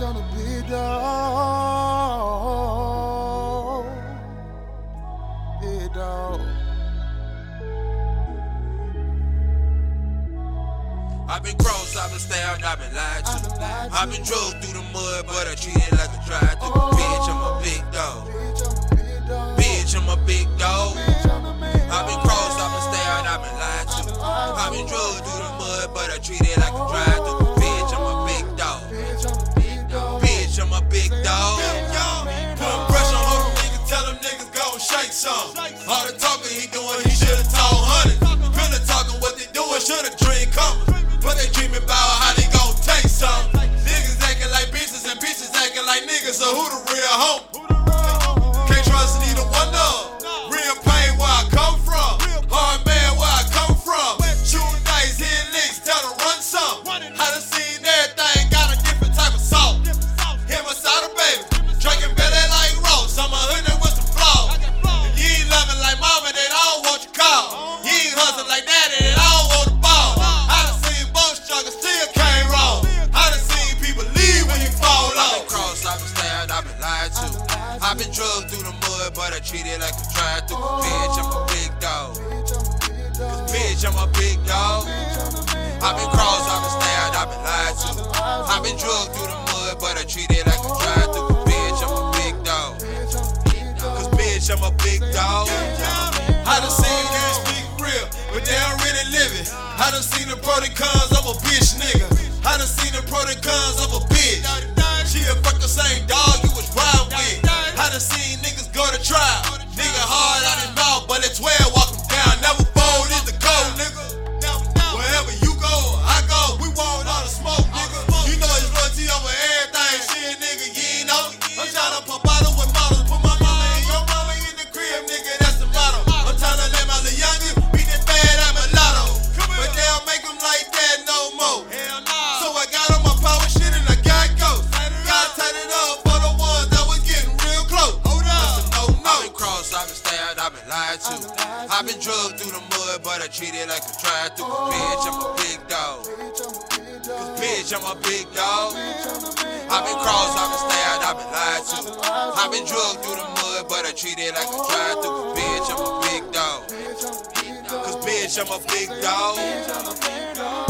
a big dog. Big dog. I've been crossed, I've been stabbed, I've been lied to. I've been drugged through the mud, but I treat it like a drive through. Bitch, I'm a big dog. Bitch, I'm a big dog. Bitch, I'm a big dog. Bitch, I'm a big I've been crossed, I've been stabbed, I've been lied to. I've been drugged through the mud, but I treat it like a drive through. Some. All the talking he doing, he should've told hundred. Really talking what they doing, should've dreamed coming. But they dreaming about how they gon' take some. Niggas acting like bitches and bitches acting like niggas, so who the real home? I've been drugged through the mud, but I treat it like a drive through. Bitch, I'm a big dog. Bitch, I'm a big dog. Bitch, I'm a big dog. I've been crossed, I've been stabbed, I've been lied to. I've been drugged through the mud, but I treat it like a drive through. Bitch, I'm a big dog. Cause bitch, I'm a big dog. I done seen niggas speak real, but they don't really. I done seen the pros and of a bitch nigga. I done seen the pros and of a bitch. I've been lied to. I've been drugged through the mud, but I treat it like a drive through. Dog. Bitch, I'm a big dog. Bitch, I'm a big dog. I've been crossed, I've been stabbed, I've been lied to. I've been drugged through the mud, but I treat it like a drive through. Bitch, I'm a big dog. Cause. Bitch, I'm a big dog.